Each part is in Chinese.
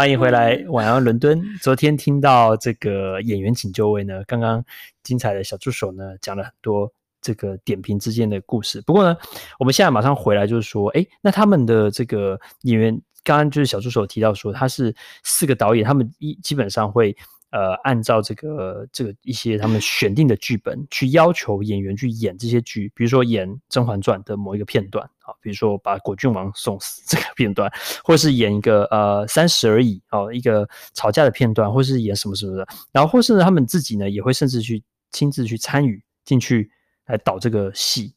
欢迎回来，晚安伦敦。昨天听到这个演员请就位呢，刚刚精彩的小助手呢讲了很多这个点评之间的故事。不过呢，我们现在马上回来就是说，哎，那他们的这个演员，刚刚就是小助手提到说，他是四个导演，他们一基本上会。呃，按照这个这个一些他们选定的剧本去要求演员去演这些剧，比如说演《甄嬛传》的某一个片段啊，比如说把果郡王送死 这个片段，或是演一个呃三十而已哦，一个吵架的片段，或是演什么什么的，然后或是他们自己呢也会甚至去亲自去参与进去来导这个戏。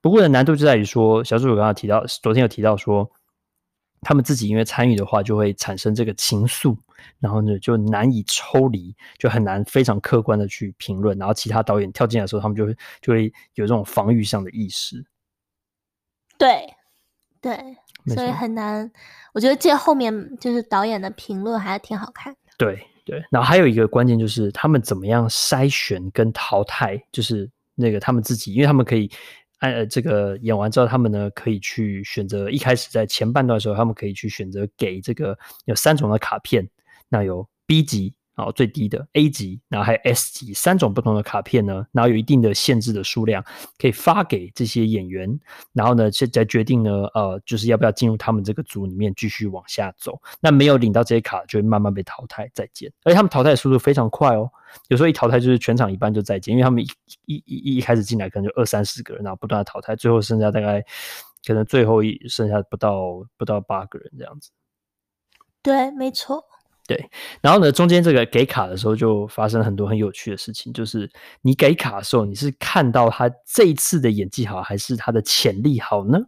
不过呢，难度就在于说，小助手刚刚提到，昨天有提到说。他们自己因为参与的话，就会产生这个情愫，然后呢就难以抽离，就很难非常客观的去评论。然后其他导演跳进来的时候，他们就会就会有这种防御上的意识。对，对，所以很难。我觉得这后面就是导演的评论还是挺好看的。对对，然后还有一个关键就是他们怎么样筛选跟淘汰，就是那个他们自己，因为他们可以。呃，这个演完之后，他们呢可以去选择。一开始在前半段的时候，他们可以去选择给这个有三种的卡片，那有 B 级。好，最低的 A 级，然后还有 S 级，三种不同的卡片呢，然后有一定的限制的数量，可以发给这些演员，然后呢，现在决定呢，呃，就是要不要进入他们这个组里面继续往下走。那没有领到这些卡，就会慢慢被淘汰，再见。而且他们淘汰的速度非常快哦，有时候一淘汰就是全场一半就再见，因为他们一一一一开始进来可能就二三十个人，然后不断的淘汰，最后剩下大概可能最后一剩下不到不到八个人这样子。对，没错。对，然后呢，中间这个给卡的时候就发生很多很有趣的事情，就是你给卡的时候，你是看到他这一次的演技好，还是他的潜力好呢？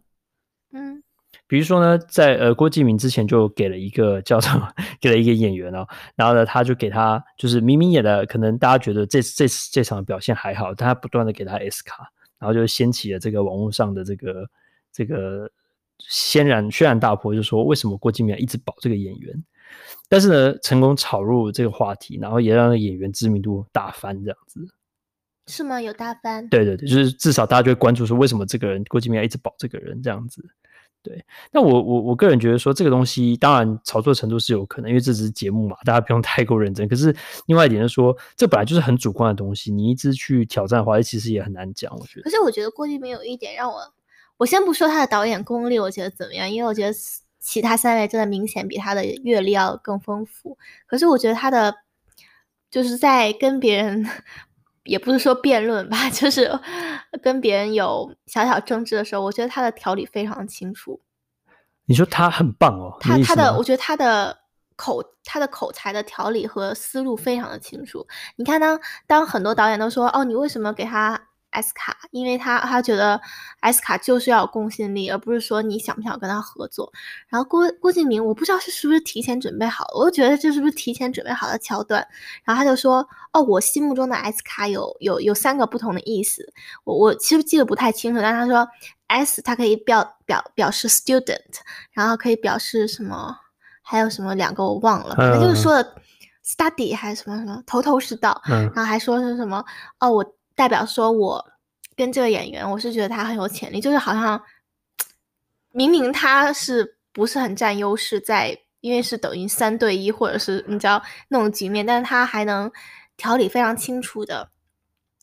嗯，比如说呢，在呃郭敬明之前就给了一个叫做给了一个演员哦，然后呢，他就给他就是明明演的，可能大家觉得这这这场表现还好，但他不断的给他 S 卡，然后就掀起了这个网络上的这个这个轩然轩然大波，就说为什么郭敬明一直保这个演员？但是呢，成功炒入这个话题，然后也让演员知名度大翻，这样子是吗？有大翻？对对对，就是至少大家就会关注说，为什么这个人郭敬明要一直保这个人这样子？对，那我我我个人觉得说，这个东西当然炒作程度是有可能，因为这只是节目嘛，大家不用太过认真。可是另外一点就是说，这本来就是很主观的东西，你一直去挑战的话，其实也很难讲。我觉得，可是我觉得郭敬明有一点让我，我先不说他的导演功力，我觉得怎么样，因为我觉得。其他三位真的明显比他的阅历要更丰富，可是我觉得他的就是在跟别人，也不是说辩论吧，就是 跟别人有小小争执的时候，我觉得他的条理非常清楚。你说他很棒哦，他他的，我觉得他的口他的口才的条理和思路非常的清楚。你看当当很多导演都说哦，你为什么给他？S 卡，因为他他觉得 S 卡就是要有公信力，而不是说你想不想跟他合作。然后郭郭敬明，我不知道是是不是提前准备好，我就觉得这是不是提前准备好的桥段。然后他就说：“哦，我心目中的 S 卡有有有三个不同的意思，我我其实记得不太清楚。但他说 S 它可以表表表示 student，然后可以表示什么，还有什么两个我忘了，反正就是说的 study 还是什么什么头头是道。然后还说是什么哦我。”代表说，我跟这个演员，我是觉得他很有潜力，就是好像明明他是不是很占优势，在因为是等于三对一，或者是你知道那种局面，但是他还能条理非常清楚的，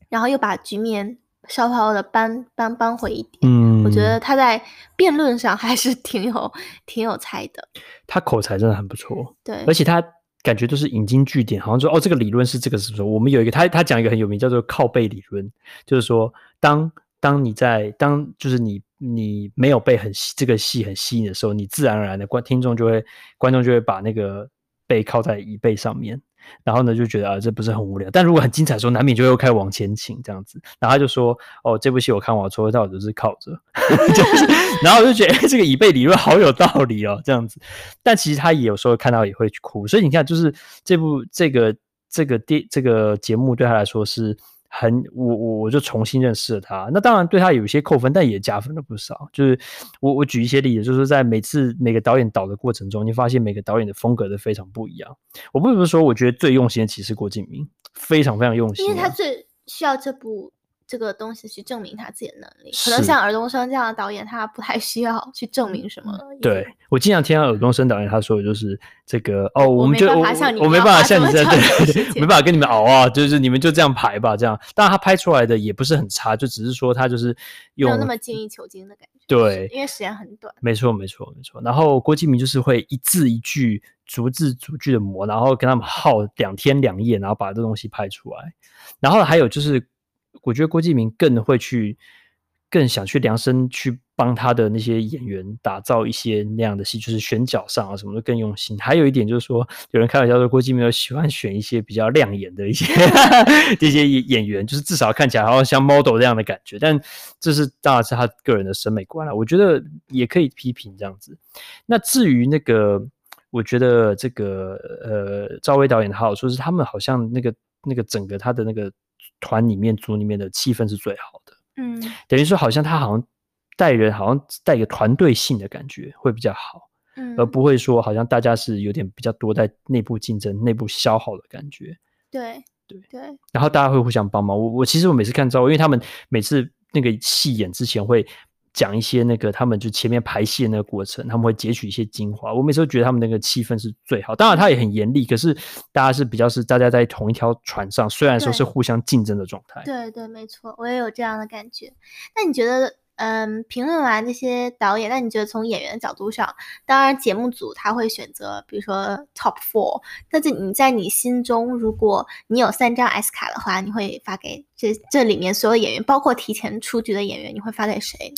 然后又把局面稍稍的扳扳扳回一点。嗯，我觉得他在辩论上还是 挺有挺有才的。他口才真的很不错，对，而且他。感觉都是引经据典，好像说哦，这个理论是这个，是不是？我们有一个他他讲一个很有名，叫做靠背理论，就是说，当当你在当就是你你没有被很这个戏很吸引的时候，你自然而然的观听众就会观众就会把那个背靠在椅背上面。然后呢，就觉得啊，这不是很无聊。但如果很精彩的时候，难免就又开始往前倾这样子。然后他就说：“哦，这部戏我看完，从头到尾都是靠着。”就是，然后我就觉得，这个椅背理论好有道理哦，这样子。但其实他也有时候看到也会哭。所以你看，就是这部这个这个电这个节目对他来说是。很，我我我就重新认识了他。那当然对他有一些扣分，但也加分了不少。就是我我举一些例子，就是在每次每个导演导的过程中，你发现每个导演的风格都非常不一样。我不是说我觉得最用心的其实郭敬明，非常非常用心，因为他最需要这部这个东西去证明他自己的能力，可能像尔冬升这样的导演，他不太需要去证明什么。对，我经常听到尔冬升导演他说的就是这个哦，我们就我我没办法像你这样，对没办法跟你们熬啊，就是你们就这样排吧，这样。当然他拍出来的也不是很差，就只是说他就是用没有那么精益求精的感觉。对，因为时间很短。没错，没错，没错。然后郭敬明就是会一字一句、逐字逐句的磨，然后跟他们耗两天两夜，然后把这东西拍出来。然后还有就是。我觉得郭敬明更会去，更想去量身去帮他的那些演员打造一些那样的戏，就是选角上啊什么的更用心。还有一点就是说，有人开玩笑说郭敬明喜欢选一些比较亮眼的一些 这些演员，就是至少看起来好像像 model 这样的感觉。但这是当然是他个人的审美观了，我觉得也可以批评这样子。那至于那个，我觉得这个呃赵薇导演的好处是，他们好像那个那个整个他的那个。团里面组里面的气氛是最好的，嗯，等于说好像他好像带人，好像带一个团队性的感觉会比较好，嗯，而不会说好像大家是有点比较多在内部竞争、内部消耗的感觉，对对对，然后大家会互相帮忙。我我其实我每次看赵薇，因为他们每次那个戏演之前会。讲一些那个他们就前面排戏的那个过程，他们会截取一些精华。我每次都觉得他们那个气氛是最好。当然他也很严厉，可是大家是比较是大家在同一条船上，虽然说是互相竞争的状态。对对，没错，我也有这样的感觉。那你觉得？嗯，评论完这些导演，那你觉得从演员的角度上，当然节目组他会选择，比如说 top four，但是你在你心中，如果你有三张 S 卡的话，你会发给这这里面所有演员，包括提前出局的演员，你会发给谁？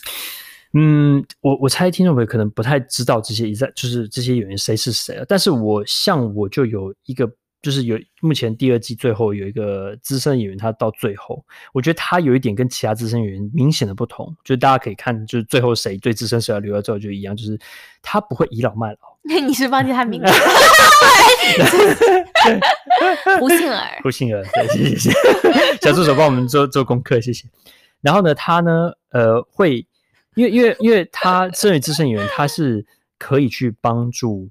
嗯，我我猜听众朋友可能不太知道这些一在就是这些演员谁是谁了，但是我像我就有一个。就是有目前第二季最后有一个资深演员，他到最后，我觉得他有一点跟其他资深演员明显的不同，就是大家可以看，就是最后谁最资深谁要留到最后就一样，就是他不会倚老卖老。那你是忘记他名字？胡杏儿。胡杏儿，对，谢谢谢，小助手帮我们做做功课，谢谢。然后呢，他呢，呃，会因为因为因为他身为资深演员，他是可以去帮助。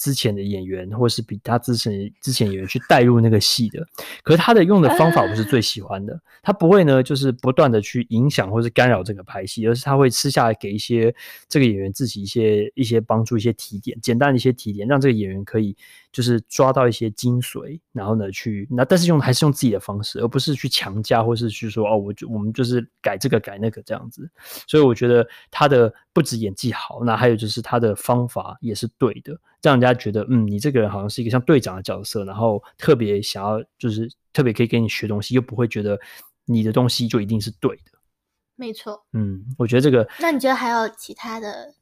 之前的演员，或是比他之前之前演员去带入那个戏的，可是他的用的方法我是最喜欢的。他不会呢，就是不断的去影响或是干扰这个拍戏，而是他会私下来给一些这个演员自己一些一些帮助、一些提点，简单的一些提点，让这个演员可以就是抓到一些精髓，然后呢去那，但是用还是用自己的方式，而不是去强加或是去说哦，我就我们就是改这个改那个这样子。所以我觉得他的不止演技好，那还有就是他的方法也是对的。让人家觉得，嗯，你这个人好像是一个像队长的角色，然后特别想要，就是特别可以跟你学东西，又不会觉得你的东西就一定是对的。没错。嗯，我觉得这个。那你觉得还有其他的？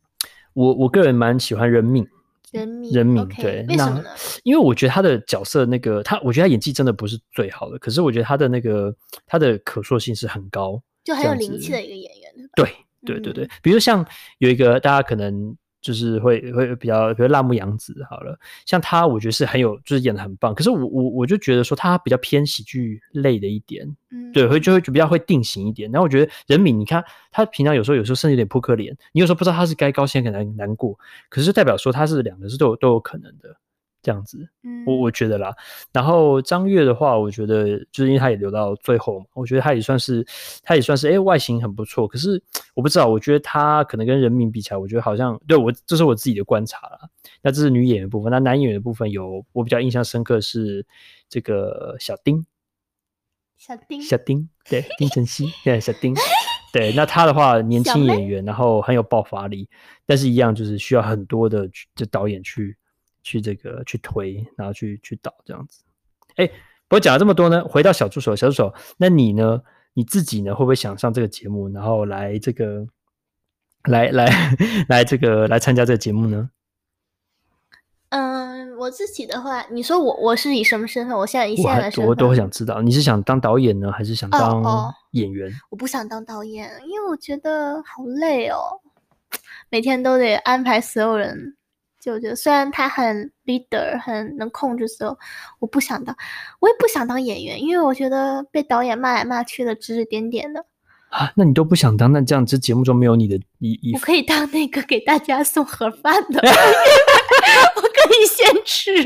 我我个人蛮喜欢认命。任命。任命。Okay, 对。为什么呢？因为我觉得他的角色那个他，我觉得他演技真的不是最好的，可是我觉得他的那个他的可塑性是很高，就很有灵气的一个演员。对对对对，嗯、比如像有一个大家可能。就是会会比较，比如辣目洋子好了，像他，我觉得是很有，就是演的很棒。可是我我我就觉得说他比较偏喜剧类的一点，嗯，对，会就会就比较会定型一点。然后我觉得任敏，你看他平常有时候有时候甚至有点扑克脸，你有时候不知道他是该高兴还是难难过，可是代表说他是两个是都有都有可能的。这样子，嗯，我我觉得啦。然后张悦的话，我觉得就是因为他也留到最后嘛，我觉得他也算是，他也算是，哎、欸，外形很不错。可是我不知道，我觉得他可能跟人民比起来，我觉得好像对我这是我自己的观察啦。那这是女演员的部分，那男演员的部分有我比较印象深刻是这个小丁，小丁，小丁，对，丁晨曦，对，小丁，对。那他的话，年轻演员，然后很有爆发力，但是一样就是需要很多的这导演去。去这个去推，然后去去导这样子。哎，不过讲了这么多呢，回到小助手，小助手，那你呢？你自己呢？会不会想上这个节目，然后来这个，来来 来这个来参加这个节目呢？嗯，我自己的话，你说我我是以什么身份？我现在以现在的身份，我都会想知道，你是想当导演呢，还是想当演员？哦哦，我不想当导演，因为我觉得好累哦，每天都得安排所有人。就我觉得，虽然他很 leader，很能控制所有，我不想当，我也不想当演员，因为我觉得被导演骂来骂去的，指指点点的啊。那你都不想当，那这样这节目中没有你的意义。我可以当那个给大家送盒饭的，我可以先吃。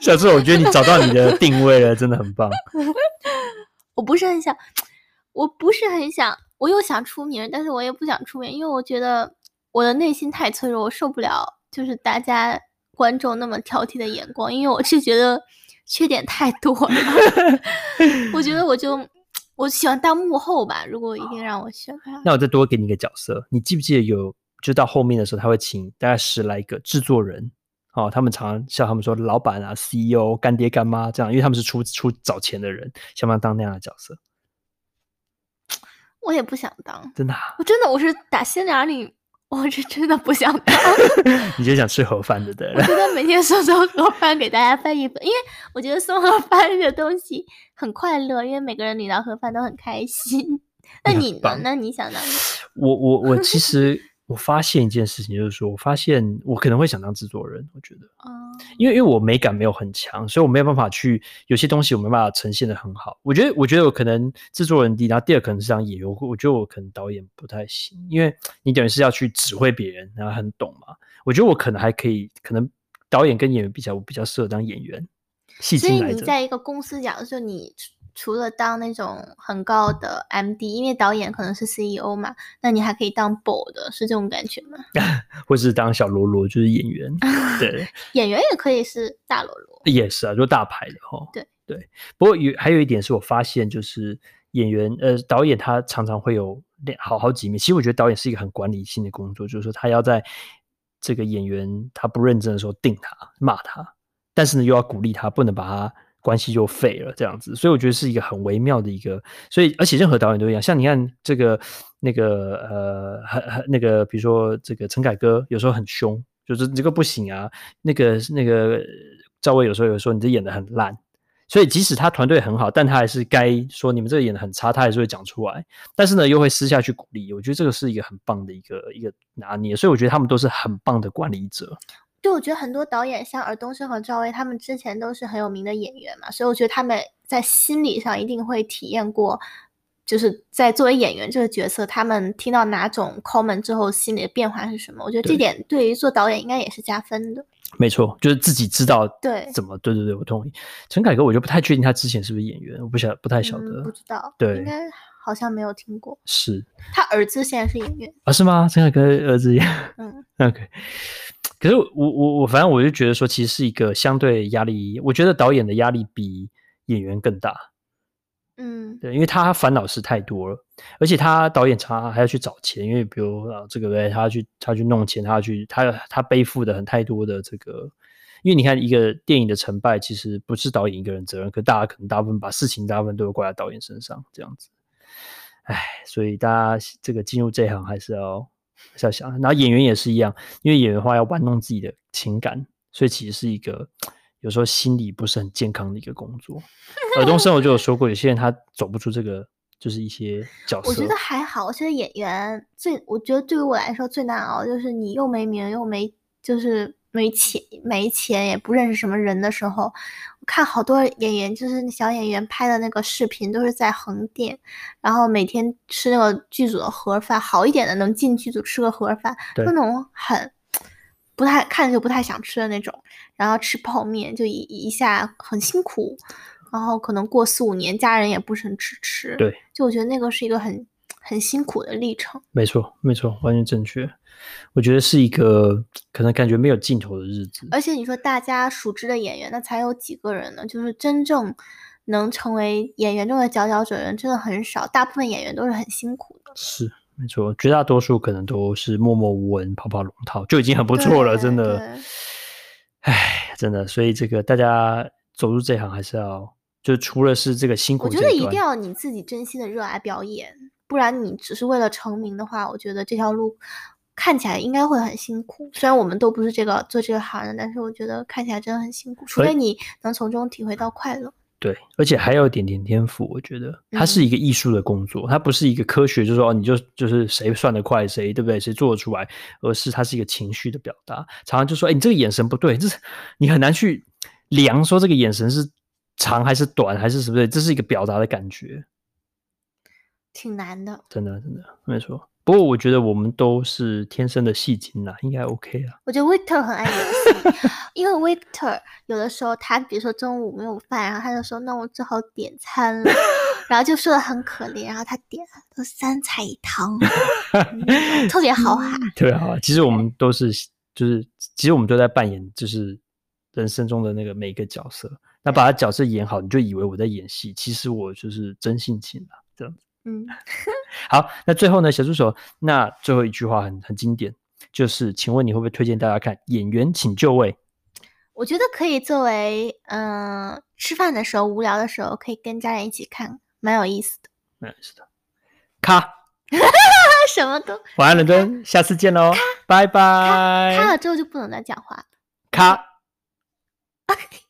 小志，我觉得你找到你的定位了，真的很棒。我我不是很想，我不是很想，我又想出名，但是我也不想出名，因为我觉得我的内心太脆弱，我受不了，就是大家观众那么挑剔的眼光，因为我是觉得缺点太多了。我觉得我就我喜欢当幕后吧，如果一定让我选，那我再多给你一个角色，你记不记得有，就到后面的时候，他会请大概十来个制作人。哦，他们常常像他们说，老板啊、CEO、干爹干妈这样，因为他们是出出找钱的人，想不想当那样的角色？我也不想当，真的、啊，我真的我是打心眼里，我是真的不想当。你就想吃盒饭对不对？我觉得每天送送盒饭给大家分一分，因为我觉得送盒饭这个东西很快乐，因为每个人领到盒饭都很开心。那你呢？那你想当？我我我其实。我发现一件事情，就是说我发现我可能会想当制作人。我觉得，因为因为我美感没有很强，所以我没有办法去有些东西我没办法呈现的很好。我觉得，我觉得我可能制作人第一，然后第二可能是当演员。我我觉得我可能导演不太行，因为你等于是要去指挥别人，然后很懂嘛。我觉得我可能还可以，可能导演跟演员比较，我比较适合当演员。所以你在一个公司讲的时候，你。除了当那种很高的 MD，因为导演可能是 CEO 嘛，那你还可以当 board，是这种感觉吗？或是当小喽啰，就是演员。对，演员也可以是大喽啰。也是啊，就大牌的哈。对对，不过有还有一点是我发现，就是演员呃导演他常常会有好好几面。其实我觉得导演是一个很管理性的工作，就是说他要在这个演员他不认真的时候定他骂他，但是呢又要鼓励他，不能把他。关系就废了，这样子，所以我觉得是一个很微妙的一个，所以而且任何导演都一样，像你看这个那个呃，很很那个，比如说这个陈凯歌有时候很凶，就是这个不行啊，那个那个赵薇有时候有时候你这演得很烂，所以即使他团队很好，但他还是该说你们这个演得很差，他还是会讲出来，但是呢又会私下去鼓励，我觉得这个是一个很棒的一个一个拿捏，所以我觉得他们都是很棒的管理者。就我觉得很多导演像尔冬升和赵薇，他们之前都是很有名的演员嘛，所以我觉得他们在心理上一定会体验过，就是在作为演员这个角色，他们听到哪种 comment 之后心里的变化是什么？我觉得这点对于做导演应该也是加分的。没错，就是自己知道对怎么对对对，我同意。陈凯歌我就不太确定他之前是不是演员，我不晓不太晓得，嗯，不知道，对，应该好像没有听过。是他儿子现在是演员啊？是吗？陈凯歌儿子演，嗯，OK。可是我我我反正我就觉得说，其实是一个相对压力。我觉得导演的压力比演员更大。嗯，对，因为他烦恼事太多了，而且他导演常常还要去找钱，因为比如啊这个对，他要去他要去弄钱，他要去他他背负的很太多的这个。因为你看一个电影的成败，其实不是导演一个人责任，可大家可能大部分把事情大部分都怪在导演身上，这样子。哎，所以大家这个进入这行还是要。是要想，然后演员也是一样，因为演员的话要玩弄自己的情感，所以其实是一个有时候心理不是很健康的一个工作。耳东升我就有说过，有些人他走不出这个，就是一些角色。我觉得还好，我觉得演员最，我觉得对于我来说最难熬，就是你又没名又没，就是。没钱，没钱，也不认识什么人的时候，我看好多演员，就是小演员拍的那个视频，都是在横店，然后每天吃那个剧组的盒饭，好一点的能进剧组吃个盒饭，就那种很不太看着就不太想吃的那种，然后吃泡面就一一下很辛苦，然后可能过四五年家人也不是很支持，对，就我觉得那个是一个很很辛苦的历程。没错，没错，完全正确。我觉得是一个可能感觉没有尽头的日子，而且你说大家熟知的演员，那才有几个人呢？就是真正能成为演员中的佼佼者人，真的很少。大部分演员都是很辛苦的。是，没错，绝大多数可能都是默默无闻、跑跑龙套，就已经很不错了。真的，唉，真的。所以这个大家走入这行，还是要就除了是这个辛苦，我觉得一定要你自己真心的热爱表演，不然你只是为了成名的话，我觉得这条路。看起来应该会很辛苦，虽然我们都不是这个做这个行的，但是我觉得看起来真的很辛苦。除非你能从中体会到快乐。对，而且还有一点点天赋。我觉得它是一个艺术的工作，嗯、它不是一个科学，就是说哦，你就就是谁算得快谁，对不对？谁做得出来？而是它是一个情绪的表达。常常就说，哎，你这个眼神不对，这是你很难去量，说这个眼神是长还是短，还是什么？这是一个表达的感觉。挺难的，真的真的没错。不过我觉得我们都是天生的戏精啦，应该 OK 啦。我觉得 Victor 很爱演戏，因为 Victor 有的时候他比如说中午没有饭，然后他就说那我只好点餐了，然后就说的很可怜，然后他点了三菜一汤，嗯、特别好喊。对啊，其实我们都是就是其实我们都在扮演就是人生中的那个每一个角色，那把他角色演好，你就以为我在演戏，其实我就是真性情啦，这样。嗯，好，那最后呢，小助手，那最后一句话很很经典，就是，请问你会不会推荐大家看《演员请就位》？我觉得可以作为，嗯、呃，吃饭的时候无聊的时候可以跟家人一起看，蛮有意思的。蛮有意思的。卡，什么都。晚安，伦敦，下次见喽，拜拜。卡了之后就不能再讲话。卡。